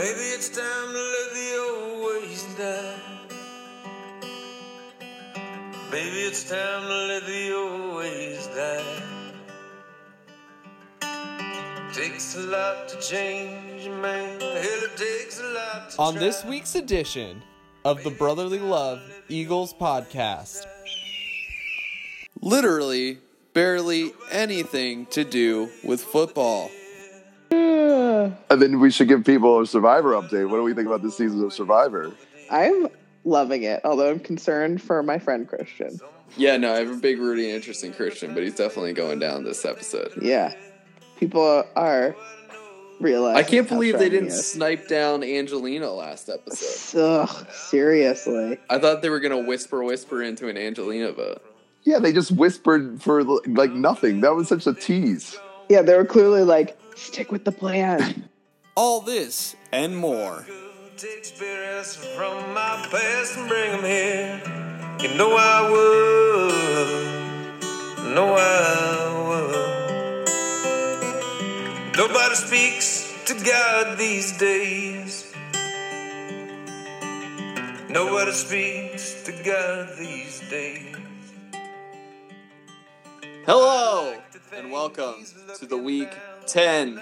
Maybe it's time to let the old ways die. Maybe it's time to let the old ways die. Takes a lot to change a man. Hell, it takes a lot to On try. this week's edition of the Brotherly Love Eagles podcast, literally barely anything to do with football. And then we should give people a Survivor update. What do we think about this season of Survivor? I'm loving it, although I'm concerned for my friend Christian. Yeah, no, I have a big rooting interest in Christian, but he's definitely going down this episode. Yeah. People are realizing. I can't believe they didn't snipe down Angelina last episode. Ugh, seriously. I thought they were gonna whisper, whisper into an Angelina vote. Yeah, they just whispered for like nothing. That was such a tease. Yeah, they were clearly like, stick with the plan. All this and more. Experience from my past and bring 'em here. You know I would. Know I would. Nobody speaks to God these days. Nobody speaks to God these days. Hello and welcome to the week 10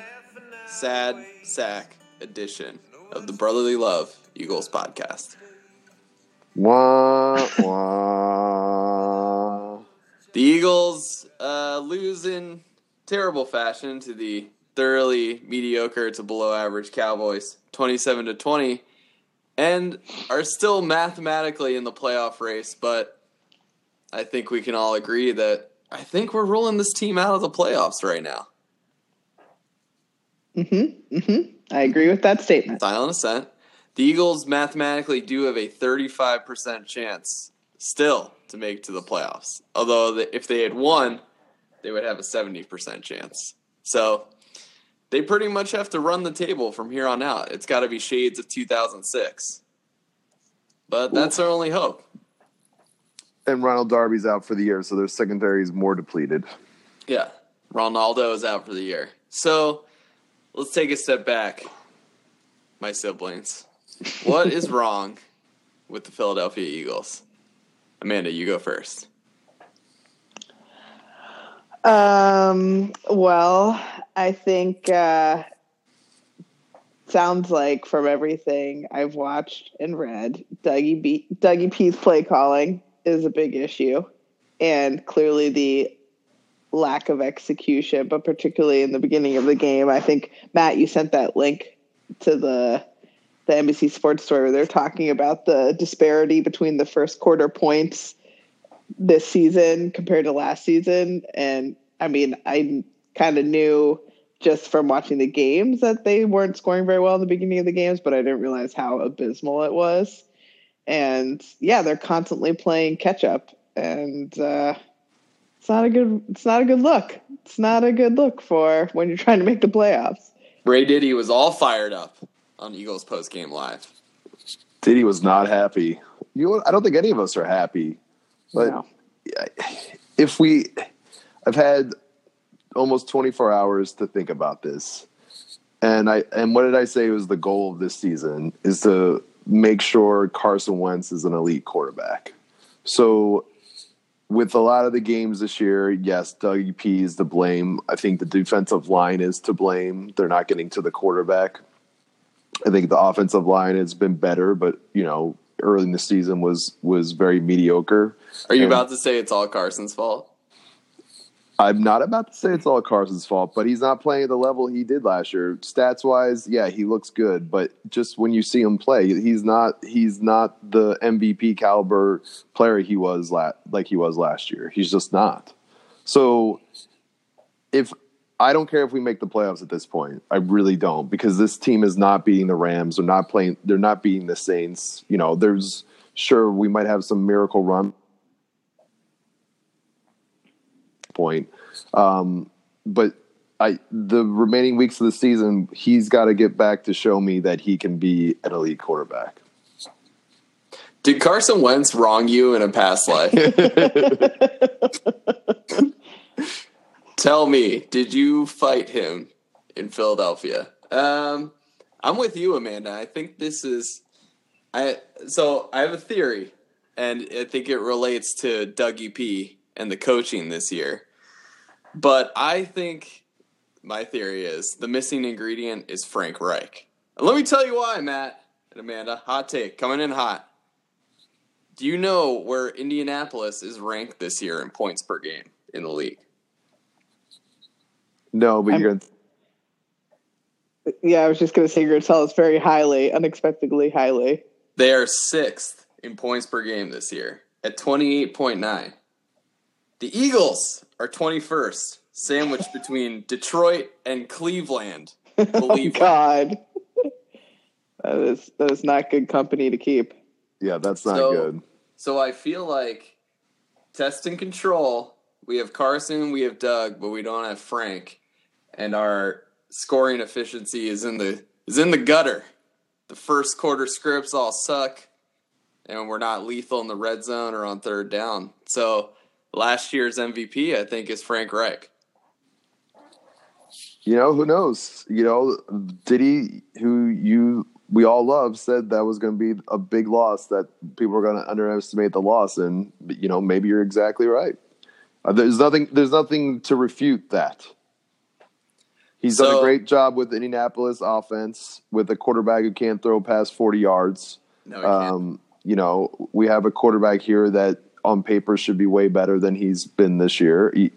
sad sack edition of the Brotherly Love Eagles podcast. Wah, wah. The Eagles uh, lose in terrible fashion to the thoroughly mediocre to below average Cowboys 27 to 20 and are still mathematically in the playoff race, but I think we can all agree that I think we're rolling this team out of the playoffs right now. Mm-hmm. Mm-hmm. I agree with that statement. Silent assent. The Eagles mathematically do have a 35% chance still to make it to the playoffs. Although the, if they had won, they would have a 70% chance. So they pretty much have to run the table from here on out. It's got to be shades of 2006. But that's our only hope. And Ronald Darby's out for the year, so their secondary is more depleted. Yeah. Ronaldo is out for the year. So let's take a step back, my siblings. What is wrong with the Philadelphia Eagles? Amanda, you go first. Um, well, I think uh sounds like from everything I've watched and read, Dougie B Dougie P's play calling is a big issue. And clearly the lack of execution, but particularly in the beginning of the game. I think Matt, you sent that link to the the NBC Sports story where they're talking about the disparity between the first quarter points this season compared to last season. And I mean, I kind of knew just from watching the games that they weren't scoring very well in the beginning of the games, but I didn't realize how abysmal it was. And yeah, they're constantly playing catch up, and uh, it's not a good. It's not a good look. It's not a good look for when you're trying to make the playoffs. Ray Diddy was all fired up on Eagles post game live. Diddy was not happy. You know. I don't think any of us are happy. But No. if we, I've had almost 24 hours to think about this, and I and what did I say was the goal of this season is to make sure Carson Wentz is an elite quarterback. So with a lot of the games this year, yes, Dougie P is to blame. I think the defensive line is to blame. They're not getting to the quarterback. I think the offensive line has been better, but you know, early in the season was was very mediocre. Are you And- about to say it's all Carson's fault? I'm not about to say it's all Carson's fault, but he's not playing at the level he did last year. Stats wise, yeah, he looks good, but just when you see him play, he's not he's not the MVP caliber player he was la- like he was last year. He's just not. So if I don't care if we make the playoffs at this point, I really don't because this team is not beating the Rams. They're not playing. They're not beating the Saints. You know, there's sure we might have some miracle run point. Um, but I the remaining weeks of the season, he's got to get back to show me that he can be an elite quarterback. Did Carson Wentz wrong you in a past life? Tell me, did you fight him in Philadelphia? Um, I'm with you, Amanda. I think this is I so I have a theory and I think it relates to Dougie P and the coaching this year. But I think my theory is the missing ingredient is Frank Reich. And let me tell you why, Matt and Amanda. Hot take coming in hot. Do you know where Indianapolis is ranked this year in points per game in the league? No, but I'm- you're gonna. Yeah, I was just gonna say you're gonna tell us very highly, unexpectedly highly. They are sixth in points per game this year at 28.9. The Eagles are 21st, sandwiched between Detroit and Cleveland. Oh Believe it. God, that is that is not good company to keep. Yeah, that's not So- good. So I feel like test and control. We have Carson, we have Doug, but we don't have Frank, and our scoring efficiency is in the is in the gutter. The first quarter scripts all suck, and we're not lethal in the red zone or on third down. So last year's MVP, I think, is Frank Reich. You know, who knows? You know, Diddy, who you we all love, said that was going to be a big loss. That people were going to underestimate the loss, and you know, maybe you're exactly right. Uh, there's nothing. There's nothing to refute that. He's done a great job with Indianapolis offense with a quarterback who can't throw past 40 yards. No. Um, you know, we have a quarterback here that on paper should be way better than he's been this year. He,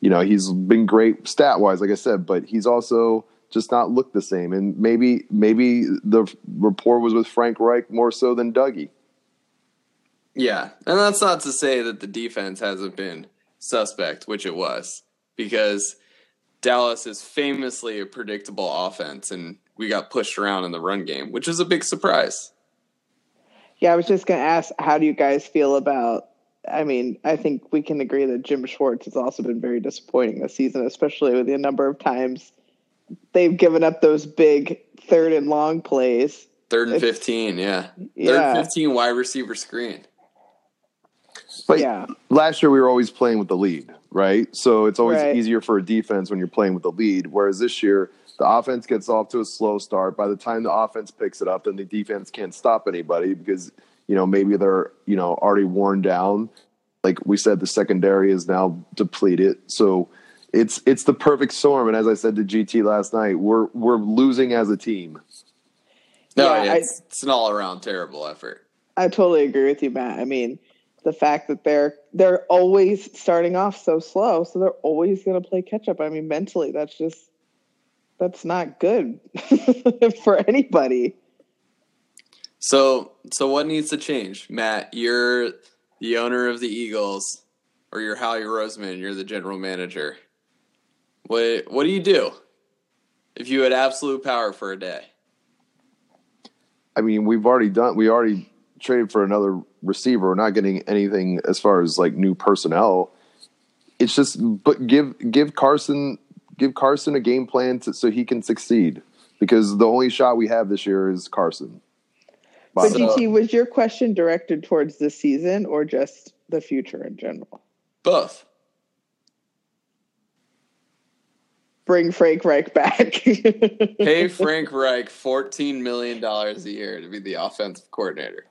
you know, he's been great stat wise, like I said, but he's also just not looked the same. And maybe, maybe the rapport was with Frank Reich more so than Dougie. Yeah, and that's not to say that the defense hasn't been suspect, which it was, because Dallas is famously a predictable offense, and we got pushed around in the run game, which is a big surprise. Yeah, I was just gonna ask, how do you guys feel about? I mean, I think we can agree that Jim Schwartz has also been very disappointing this season, especially with the number of times they've given up those big third and long plays. Third and It's- fifteen, yeah, third and fifteen wide receiver screen. But yeah, last year we were always playing with the lead, right? So it's always Right. easier for a defense when you're playing with the lead. Whereas this year, the offense gets off to a slow start. By the time the offense picks it up, then the defense can't stop anybody because you know maybe they're you know already worn down. Like we said, the secondary is now depleted. So it's it's the perfect storm. And as I said to GT last night, we're we're losing as a team. No, Yeah, yeah, I- it's, it's an all around terrible effort. I totally agree with you, Matt. I mean, the fact that they're they're always starting off so slow, so they're always going to play catch up. I mean, mentally, that's just that's not good for anybody. So, so what needs to change, Matt? You're the owner of the Eagles, or you're Howie Roseman. You're the general manager. What What do you do if you had absolute power for a day? I mean, we've already done. We already traded for another receiver. We're not getting anything as far as like new personnel. It's just, but give give Carson give Carson a game plan to, so he can succeed because the only shot we have this year is Carson. But So- GT, uh, was your question directed towards this season or just the future in general? Both. Bring Frank Reich back. Pay Frank Reich fourteen million dollars a year to be the offensive coordinator.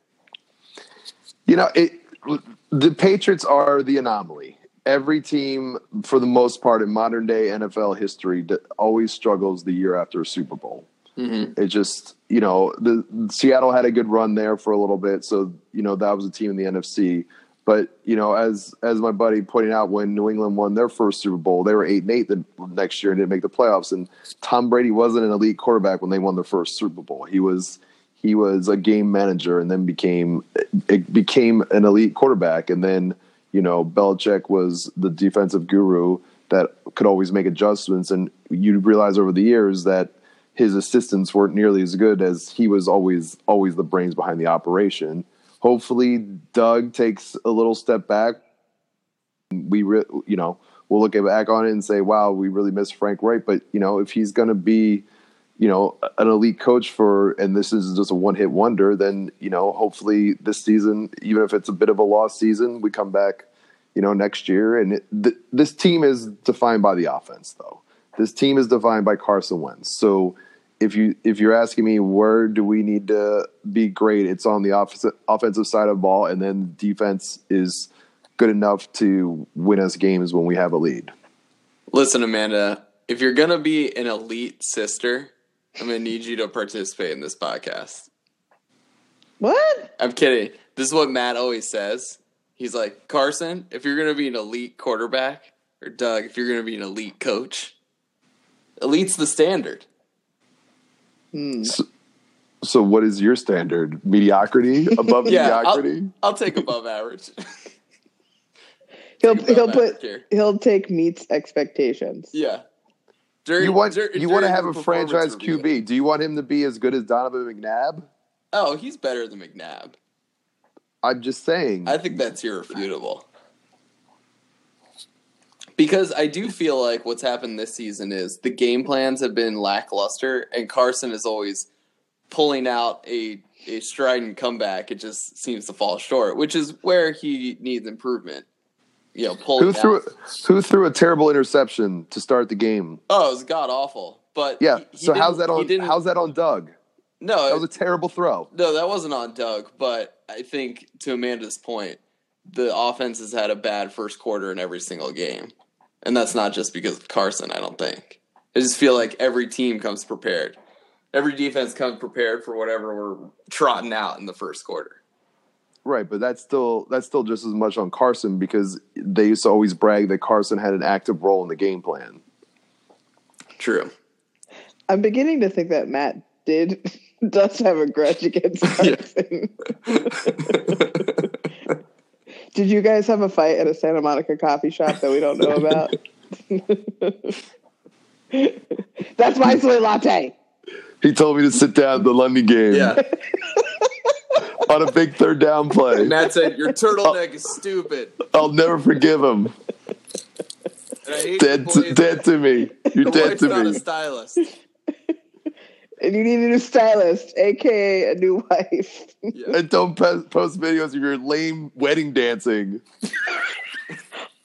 You know, it, the Patriots are the anomaly. Every team, for the most part, in modern day NFL history, that always struggles the year after a Super Bowl. Mm-hmm. It just, you know, the Seattle had a good run there for a little bit, so you know that was a team in the NFC. But you know, as as my buddy pointed out, when New England won their first Super Bowl, they were eight and eight the next year and didn't make the playoffs. And Tom Brady wasn't an elite quarterback when they won their first Super Bowl. He was he was a game manager and then became it became an elite quarterback. And then you know, Belichick was the defensive guru that could always make adjustments. And you realize over the years that his assistants weren't nearly as good as he was always always the brains behind the operation. Hopefully, Doug takes a little step back. We, re- you know, we'll look back on it and say, "Wow, we really miss Frank Reich." But you know, if he's going to be, you know, an elite coach for, and this is just a one-hit wonder, then you know, hopefully this season, even if it's a bit of a lost season, we come back, you know, next year. And it, th- this team is defined by the offense, though. This team is defined by Carson Wentz. So if you if you're asking me where do we need to be great, it's on the offensive offensive side of the ball, and then defense is good enough to win us games when we have a lead. Listen, Amanda, if you're gonna be an elite sister, I'm gonna need you to participate in this podcast. What? I'm kidding. This is what Matt always says. He's like, Carson, if you're gonna be an elite quarterback, or Doug, if you're gonna be an elite coach, elite's the standard. Hmm. So, what is your standard? Mediocrity above Yeah, mediocrity? I'll take above average. He'll Take above he'll average put here. he'll take meets expectations. Yeah. During, You want dur- you want to have a franchise review. QB? Do you want him to be as good as Donovan McNabb? Oh, he's better than McNabb. I'm just saying. I think that's irrefutable. Because I do feel like what's happened this season is the game plans have been lackluster, and Carson is always pulling out a a strident comeback. It just seems to fall short, which is where he needs improvement. You know, pulling who threw out. who threw a terrible interception to start the game? Oh, it was god awful. But Yeah. he- he so how's that on how's that on Doug? no, That was a terrible throw. No, that wasn't on Doug, but I think to Amanda's point, the offense has had a bad first quarter in every single game. And that's not just because of Carson, I don't think. I just feel like every team comes prepared. Every defense comes prepared for whatever we're trotting out in the first quarter. Right, but that's still that's still just as much on Carson because they used to always brag that Carson had an active role in the game plan. True. I'm beginning to think that Matt did does have a grudge against Yeah. Carson. Did you guys have a fight at a Santa Monica coffee shop that we don't know about? That's my soy latte. He told me to sit down at the London game Yeah. on a big third down play. Matt said, Your turtleneck is stupid. I'll never forgive him. And I hate Dead to, dead to me. You're Your dead wife's to not a me. stylist. And you need a new stylist, aka a new wife. Yeah. And don't post videos of your lame wedding dancing.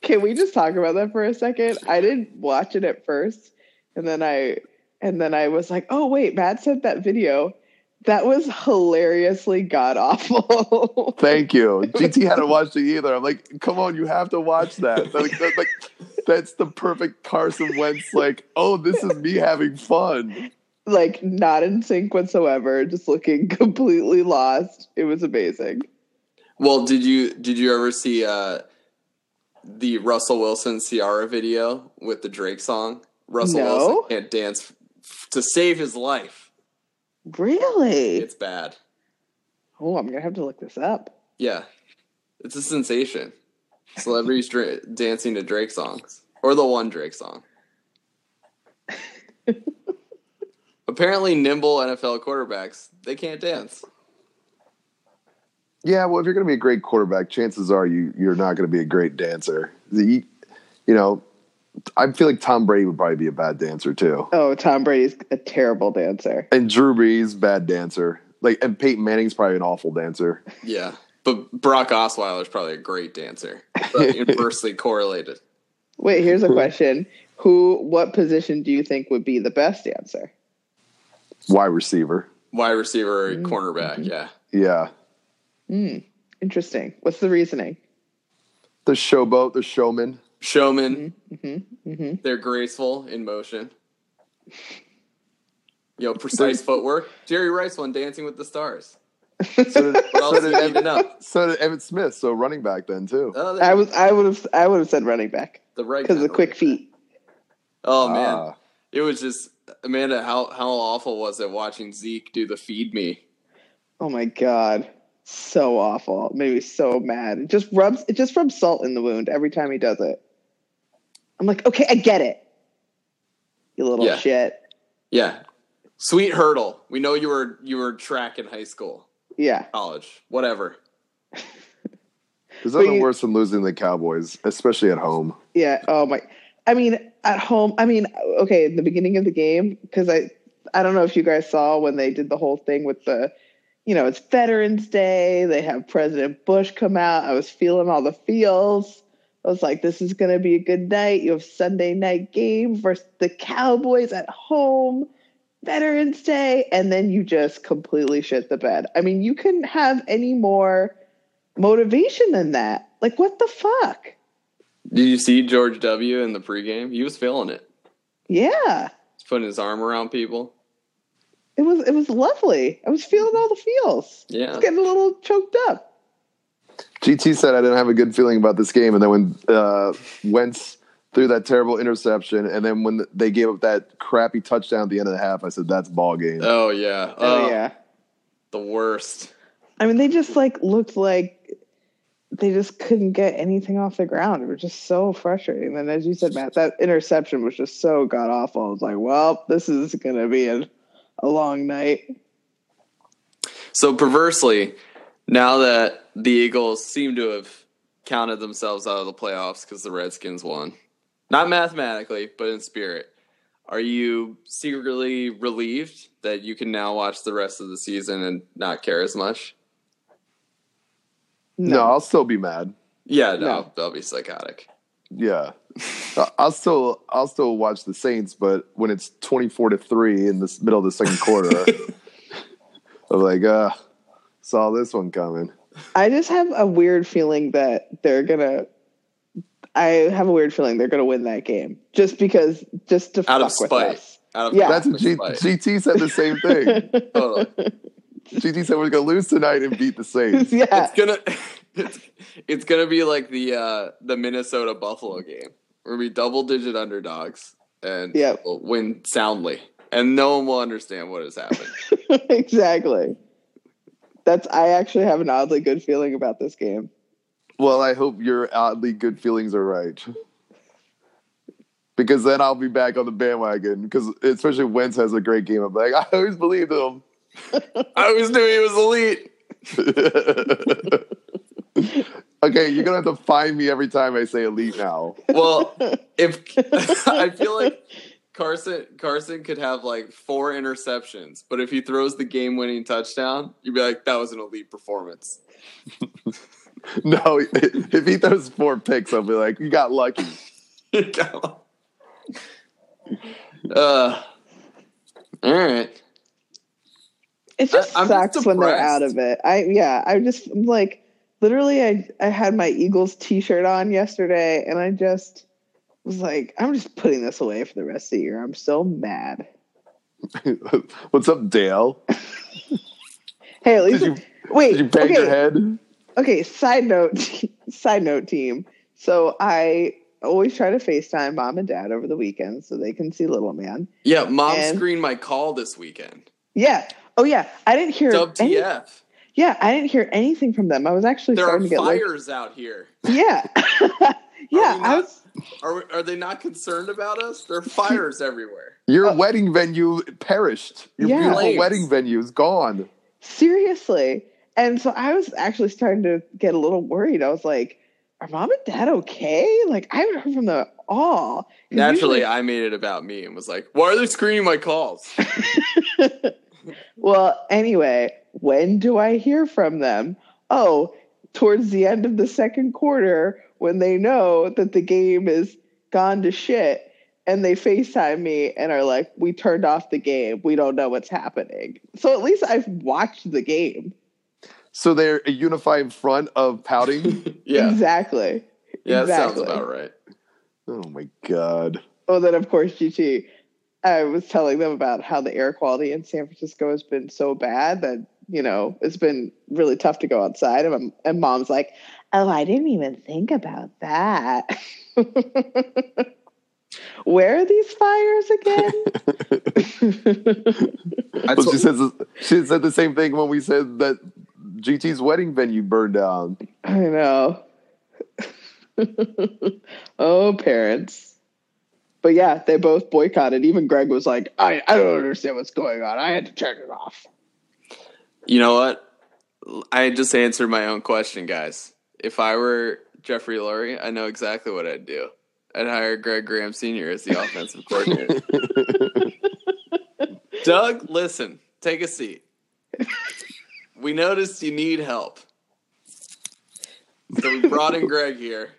Can we just talk about that for a second? I didn't watch it at first, and then I and then I was like, "Oh wait, Matt sent that video. That was hilariously god awful." Thank you. GT hadn't watched it either. I'm like, come on, you have to watch that. Like, that- like, that's the perfect Carson Wentz. Like, oh, this is me having fun. Like not in sync whatsoever, just looking completely lost. It was amazing. Well, did you did you ever see uh, the Russell Wilson Ciara video with the Drake song? Russell No. Wilson can't dance f- to save his life. Really? It's bad. oh, I'm gonna have to look this up. Yeah, it's a sensation. Celebrities dra- dancing to Drake songs or the one Drake song. Apparently, nimble NFL quarterbacks they can't dance. Yeah, well, if you're going to be a great quarterback, chances are you you're not going to be a great dancer. The, you know, I feel like Tom Brady would probably be a bad dancer too, Oh, Tom Brady's a terrible dancer. and Drew Brees bad dancer. Like, and Peyton Manning's probably an awful dancer. Yeah, but Brock Osweiler is probably a great dancer. But inversely correlated. Wait, here's a question. Who what position do you think would be the best dancer? Wide receiver. Wide receiver, or cornerback. Yeah. Yeah, Hmm. Interesting. What's the reasoning? the showboat, the showman. Showman. Mm-hmm. Mm-hmm. They're graceful in motion. You know, precise footwork. Jerry Rice won Dancing with the Stars. So did, What so did you Evan, so did Emmitt Smith. So running back then too. Oh, I was I would have I would have said running back the right because of the quick feet. Oh man, Ah. it was just Amanda. How how awful was it watching Zeke do the feed me? Oh my god. So awful. It made me so mad. It just rubs it just rubs salt in the wound every time he does it. I'm like, okay, I get it. You little Yeah. shit. Yeah, sweet hurdle. We know you were you were track in high school, Yeah. college, whatever. There's But nothing you- worse than losing the Cowboys, especially at home. Yeah. Oh my. I mean, at home. I mean, okay, in the beginning of the game, because I, I don't know if you guys saw when they did the whole thing with the, you know, it's Veterans Day. They have President Bush come out. I was feeling all the feels. I was like, this is going to be a good night. You have Sunday night game versus the Cowboys at home. Veterans Day, and then you just completely shit the bed. I mean, you couldn't have any more motivation than that. Like, what the fuck? Did you see George W. in the pregame? He was feeling it. Yeah, He's putting his arm around people. it was it was lovely. I was feeling all the feels. Yeah. I Yeah. was getting a little choked up. GT said I didn't have a good feeling about this game, and then when uh, Wentz threw that terrible interception, and then when they gave up that crappy touchdown at the end of the half, I said that's ball game. Oh yeah. Oh, yeah. The worst. I mean, they just like looked like they just couldn't get anything off the ground. It was just so frustrating. And as you said, Matt, that interception was just so god awful. I was like, well, this is going to be a, a long night. So perversely, now that the Eagles seem to have counted themselves out of the playoffs because the Redskins won, not mathematically, but in spirit, are you secretly relieved that you can now watch the rest of the season and not care as much? No. I'll still be mad. Yeah, no, No. that'll be psychotic. Yeah, I- I'll still I'll still watch the Saints, but when it's twenty four to three in the middle of the second quarter, I'm like, uh, saw this one coming. I just have a weird feeling that they're going to. I have a weird feeling they're going to win that game just because, just to Out of fuck with us. Out of Yeah. That's what G- GT said the same thing. Totally. GT said we're gonna lose tonight and beat the Saints. yeah. It's gonna it's, it's gonna be like the uh the Minnesota Buffalo game. We're gonna be double digit underdogs and Yep. we'll win soundly. And no one will understand what has happened. exactly. That's I actually have an oddly good feeling about this game. Well, I hope your oddly good feelings are right. Because then I'll be back on the bandwagon. Because especially Wentz has a great game. I'm like, I always believed him. I always knew he was elite. okay, you're gonna have to find me every time I say elite now. Well, if I feel like Carson Carson could have like four interceptions, but if he throws the game winning touchdown, you'd be like, that was an elite performance. No, if he throws four picks, I'll be like, you got lucky. uh, all right. It just I- I'm just sucks when they're out of it. I yeah, I just I'm like literally I I had my Eagles t-shirt on yesterday and I just was like I'm just putting this away for the rest of the year. I'm so mad. What's up, Dale? Hey, at least Did you, wait. did you bang okay, your head? okay. Side note, side note, team. So I always try to FaceTime mom and dad over the weekend so they can see little man. Yeah, mom And- screened my call this weekend. Yeah. Oh yeah. I didn't hear. Dub any- yeah, I didn't hear anything from them. I was actually There are starting to get like, fires out here. yeah, yeah. we I was. Are, are they not concerned about us? There are fires everywhere. Your Uh, wedding venue perished. Your Yeah. beautiful Flames. wedding venue is gone. Seriously. And so I was actually starting to get a little worried. I was like, are mom and dad okay? Like, I haven't heard from them at all. 'Cause Naturally, usually- I made it about me and was like, why are they screening my calls? well, anyway, when do I hear from them? Oh, towards the end of the second quarter when they know that the game is gone to shit. And they FaceTime me and are like, we turned off the game. We don't know what's happening. So at least I've watched the game. So they're a unified front of pouting. yeah. Exactly. Yeah, that sounds about right. oh my god. Oh, then of course, GT. I was telling them about how the air quality in San Francisco has been so bad that you know it's been really tough to go outside. And, and mom's like, "Oh, I didn't even think about that." Where are these fires again? I Well, told- she says she said the same thing when we said that GT's wedding venue burned down. I know. oh, parents. But yeah, they both boycotted. Even Greg was like, I, I don't understand what's going on. I had to turn it off. You know what? I just answered my own question, guys. If I were Jeffrey Lurie, I know exactly what I'd do. I'd hire Greg Graham Sr. as the offensive coordinator. Doug, listen, take a seat. We noticed you need help. So we brought in Greg here.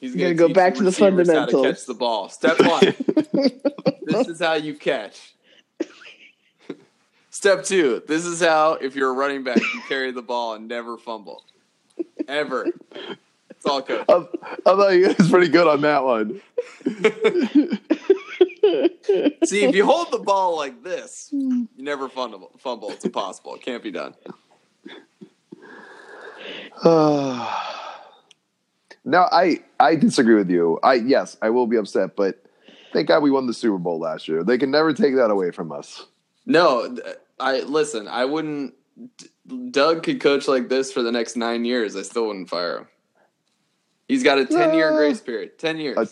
He's going gonna go back to the How to fundamentals. catch the ball. Step one. this is how you catch. Step two. This is how, if you're a running back, you carry the ball and never fumble. Ever. It's all coach. I, I thought you was pretty good on that one. See, if you hold the ball like this, you never fumble. Fumble. It's impossible. It can't be done. Ah. Now I I disagree with you. I yes, I will be upset, but thank God we won the Super Bowl last year. They can never take that away from us. No, I listen. I wouldn't. Doug could coach like this for the next nine years. I still wouldn't fire him. He's got a ten year No. grace period. Ten years. I-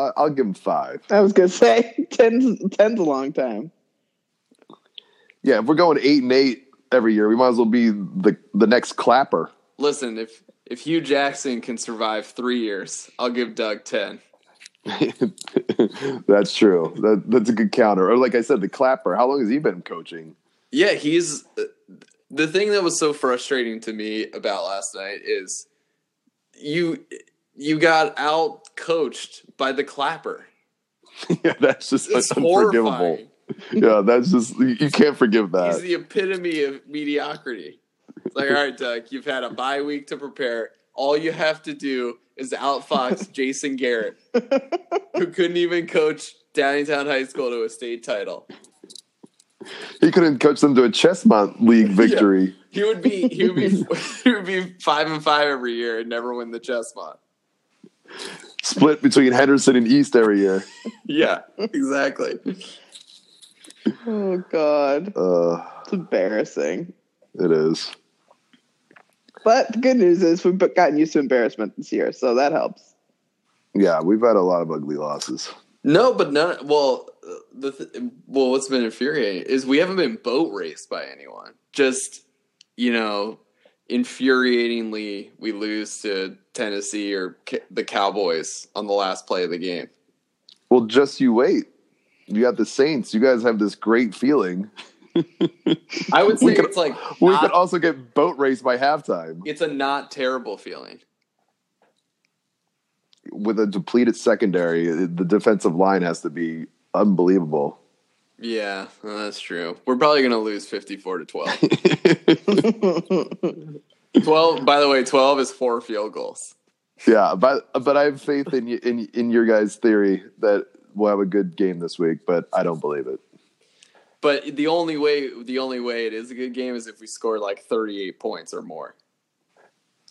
I, I'll give him five. I was gonna say ten's ten's a long time. Yeah, if we're going eight and eight every year, we might as well be the the next clapper. listen, if if Hue Jackson can survive three years, I'll give Doug ten. that's true. That, that's a good counter. Or like I said, the clapper. How long has he been coaching? Yeah, he's the thing that was so frustrating to me about last night is you you got out coached by the clapper. yeah, that's just It's unforgivable. horrifying. Yeah, that's just you can't forgive that. He's the epitome of mediocrity. It's like, all right, Doug, you've had a bye week to prepare. All you have to do is outfox Jason Garrett, who couldn't even coach Downingtown High School to a state title. He couldn't coach them to a Ches-Mont League victory. He would be he would be he would be five and five every year and never win the Ches-Mont. Split between Henderson and East every year. Yeah, exactly. Oh God, Uh, it's embarrassing. it is. But the good news is we've gotten used to embarrassment this year, so that helps. Yeah, we've had a lot of ugly losses. No, but none. Well, the th- well, what's been infuriating is we haven't been boat raced by anyone. Just you know, infuriatingly, we lose to Tennessee or Ca- the Cowboys on the last play of the game. Well, just you wait. You got the Saints. You guys have this great feeling. I would say We could- it's like We not- could also get boat raced by halftime it's a not terrible feeling. with a depleted secondary. The defensive line has to be unbelievable. Yeah, that's true. We're probably going to lose 54 to 12. 12, by the way, 12 is four field goals. Yeah, but but I have faith in in in your guys' theory that we'll have a good game this week, but I don't believe it. But the only way the only way it is a good game is if we score like 38 points or more.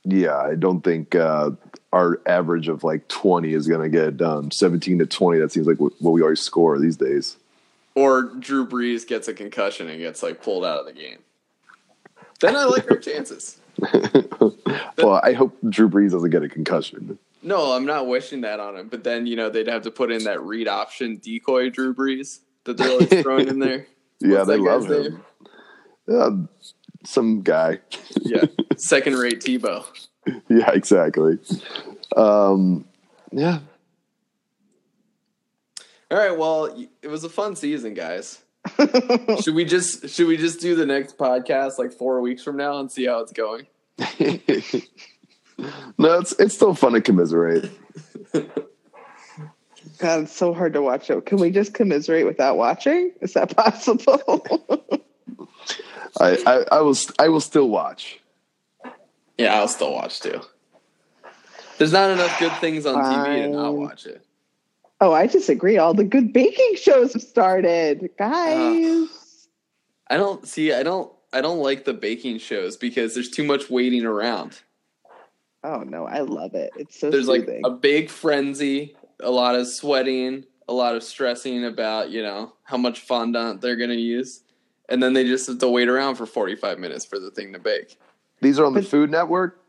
Yeah, I don't think uh, our average of like twenty is going to get it done. Seventeen to twenty, that seems like what what we always score these days. Or Drew Brees gets a concussion and gets like pulled out of the game. Then I like our chances. well, I hope Drew Brees doesn't get a concussion. No, I'm not wishing that on him. But then, you know, they'd have to put in that read option decoy Drew Brees that they're like throwing in there. Yeah, they love him. Uh, some guy. Yeah. Second rate Tebow. yeah, exactly. Um, yeah, All right, well, it was a fun season, guys. should we just should we just do the next podcast like 4 weeks from now and see how it's going? no, it's it's still fun to commiserate. God, it's so hard to watch it. Can we just commiserate without watching? Is that possible? I, I I will I will still watch. Yeah, I'll still watch too. There's not enough good things on TV to not Fine. watch it. oh, I disagree. All the good baking shows have started, guys. I don't see I don't I don't like the baking shows because there's too much waiting around. oh no, I love it. It's so There's like a big frenzy, a lot of sweating, a lot of stressing about, you know, how much fondant they're going to use. And then they just have to wait around for 45 minutes for the thing to bake. These are on the But- Food Network.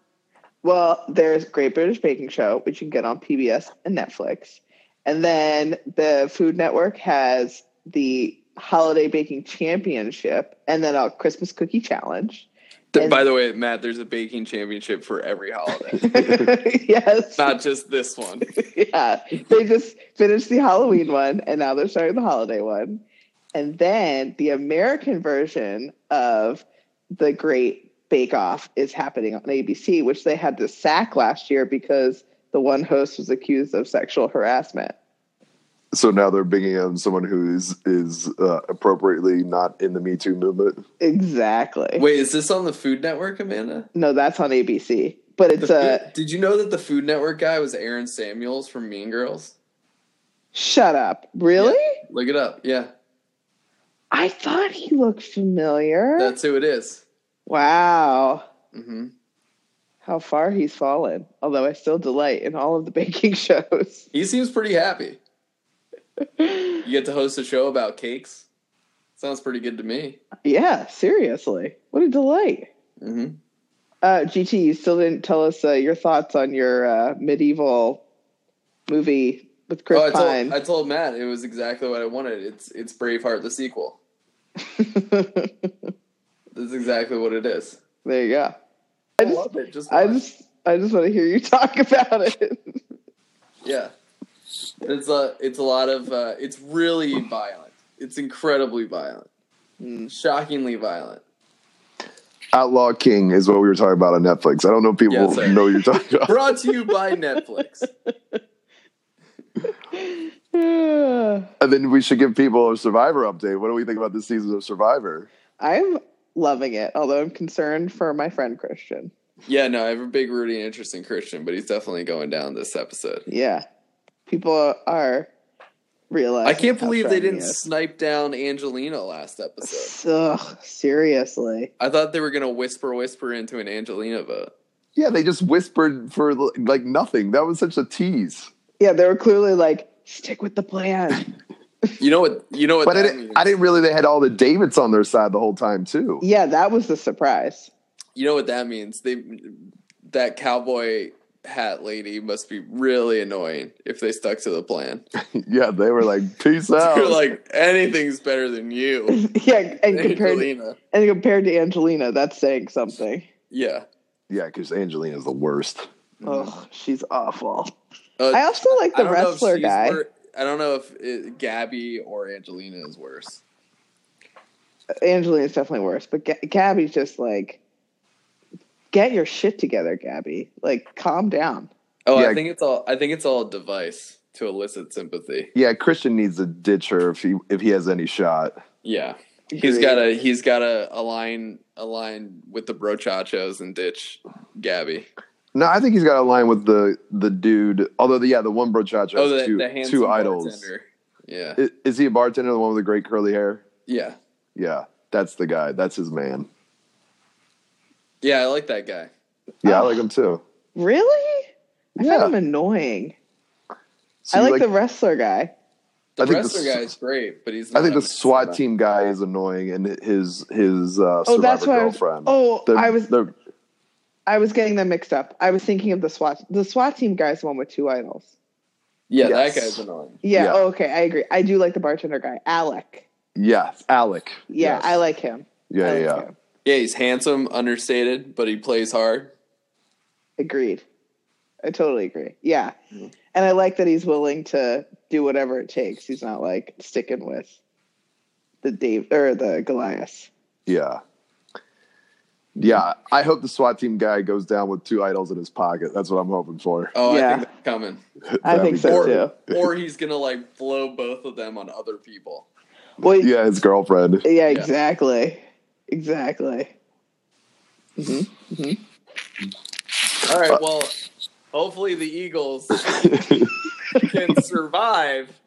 Well, there's Great British Baking Show, which you can get on PBS and Netflix. And then the Food Network has the Holiday Baking Championship and then a Christmas Cookie Challenge. And- By the way, Matt, there's a baking championship for every holiday, yes. not just this one. yeah. They just finished the Halloween one and now they're starting the holiday one. And then the American version of the Great Bake Off is happening on ABC, which they had to sack last year because the one host was accused of sexual harassment. So now they're bringing in someone who is is uh, appropriately not in the Me Too movement. Exactly. Wait, is this on the Food Network, Amanda? No, that's on ABC. But it's The a Food- Did you know that the Food Network guy was Aaron Samuels from Mean Girls? shut up. Really? Look it up. Yeah, I thought he looked familiar. that's who it is. wow. hmm How far he's fallen. Although I still delight in all of the baking shows. He seems pretty happy. You get to host a show about cakes. Sounds pretty good to me. yeah, seriously. What a delight. hmm Uh, GT, you still didn't tell us uh, your thoughts on your uh, medieval movie with Chris Oh, I Pine. told, I told Matt it was exactly what I wanted. It's it's Braveheart the sequel. That's exactly what it is. there you go. I I just, love it. Just I watch. just, I just want to hear you talk about it. yeah. It's a it's a lot of uh, it's really violent. It's incredibly violent, Mm. shockingly violent. Outlaw King is what we were talking about on Netflix. I don't know if people Yeah, sorry. know what you're talking about. Brought to you by Netflix. And then we should give people a Survivor update. What do we think about this season of Survivor? I'm loving it, although I'm concerned for my friend Christian. Yeah, no, I have a big rooting interest in Christian, but he's definitely going down this episode. Yeah, people are realizing. I can't believe they didn't snipe down Angelina last episode. Ugh, seriously. I thought they were gonna whisper whisper into an Angelina vote. Yeah, they just whispered for like nothing. That was such a tease. Yeah, they were clearly like, stick with the plan. You know what? You know what But I didn't, means. I didn't really. They had all the Davids on their side the whole time too. yeah, that was the surprise. You know what that means? They that cowboy hat lady must be really annoying if they stuck to the plan. yeah, they were like, "Peace out." They're like anything's better than you, yeah, and compared Angelina. and compared to Angelina, that's saying something. Yeah. yeah, because Angelina's the worst. Oh, she's awful. Uh, I also like the don't know if wrestler guy. wor- I don't know if it, Gabby or Angelina is worse. Angelina's definitely worse, but Ga- Gabby's just like, get your shit together, Gabby. Like, calm down. Oh, Yeah. I think it's all. I think it's all a device to elicit sympathy. Yeah, Christian needs to ditch her if he if he has any shot. Yeah, he's got to. He's got to align align with the brochachos and ditch Gabby. No, I think he's got a line with the the dude. Although, the, yeah, the one brochacha oh, has Oh, the, two, the two idols. bartender. Yeah, Is, is he a bartender? The one with the great curly hair? yeah, Yeah, that's the guy. That's his man. Yeah. I like that guy. Yeah, I like him too. Really? I Yeah. find him annoying. So I you like, the wrestler guy. The I think wrestler the- guy is great, but he's. I think the SWAT team guy is annoying, and his his uh, Oh, that's survivor why. I was, girlfriend. oh, They're- I was I was getting them mixed up. I was thinking of the SWAT. The SWAT team guy is the one with two idols. Yeah, Yes. that guy's annoying. Yeah. Yeah. Oh, okay. I agree. I do like the bartender guy, Alec. Yes, Alec. Yeah, Yes. I like him. Yeah, I like yeah. him. Yeah, he's handsome, understated, but he plays hard. Agreed. I totally agree. Yeah. And I like that he's willing to do whatever it takes. He's not like sticking with the Dave or the Goliath. Yeah. Yeah, I hope the SWAT team guy goes down with two idols in his pocket. That's what I'm hoping for. Oh, Yeah. I think that's coming. I think be so great. too. or he's gonna like blow both of them on other people. Well, yeah, Yeah, his girlfriend. Yeah, exactly. Exactly. hmm All right. Well, hopefully the Eagles can survive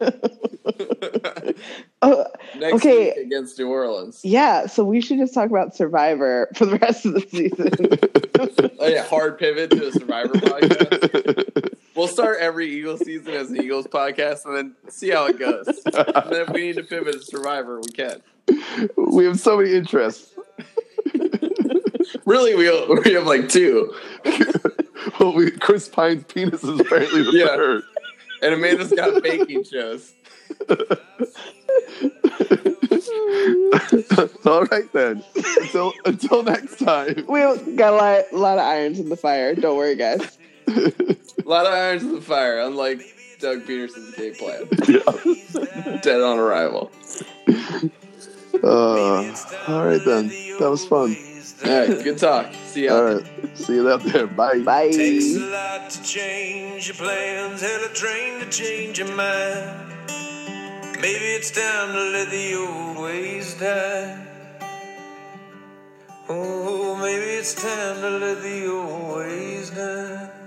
Oh, next Okay. week against New Orleans. yeah. So we should just talk about Survivor for the rest of the season. Oh, yeah, hard pivot to a Survivor podcast. We'll start every Eagles season as an Eagles podcast, and then see how it goes. And then if we need to pivot to Survivor, we can. we have so many interests. Really, we we have like two, well, we, Chris Pine's penis is apparently the Yeah. third. and Amanda's got baking shows. All right then. Until until next time. we got a lot, a lot of irons in the fire. Don't worry, guys. A lot of irons in the fire, unlike Doug Pederson's game plan. yeah. Dead on arrival. Uh, all right then. That was fun. All right, good talk. See ya. All right. See you out there. Bye. Bye. Takes a lot to change your plans and a train to change your mind. Maybe it's time to let the old ways die. Oh, maybe it's time to let the old ways die.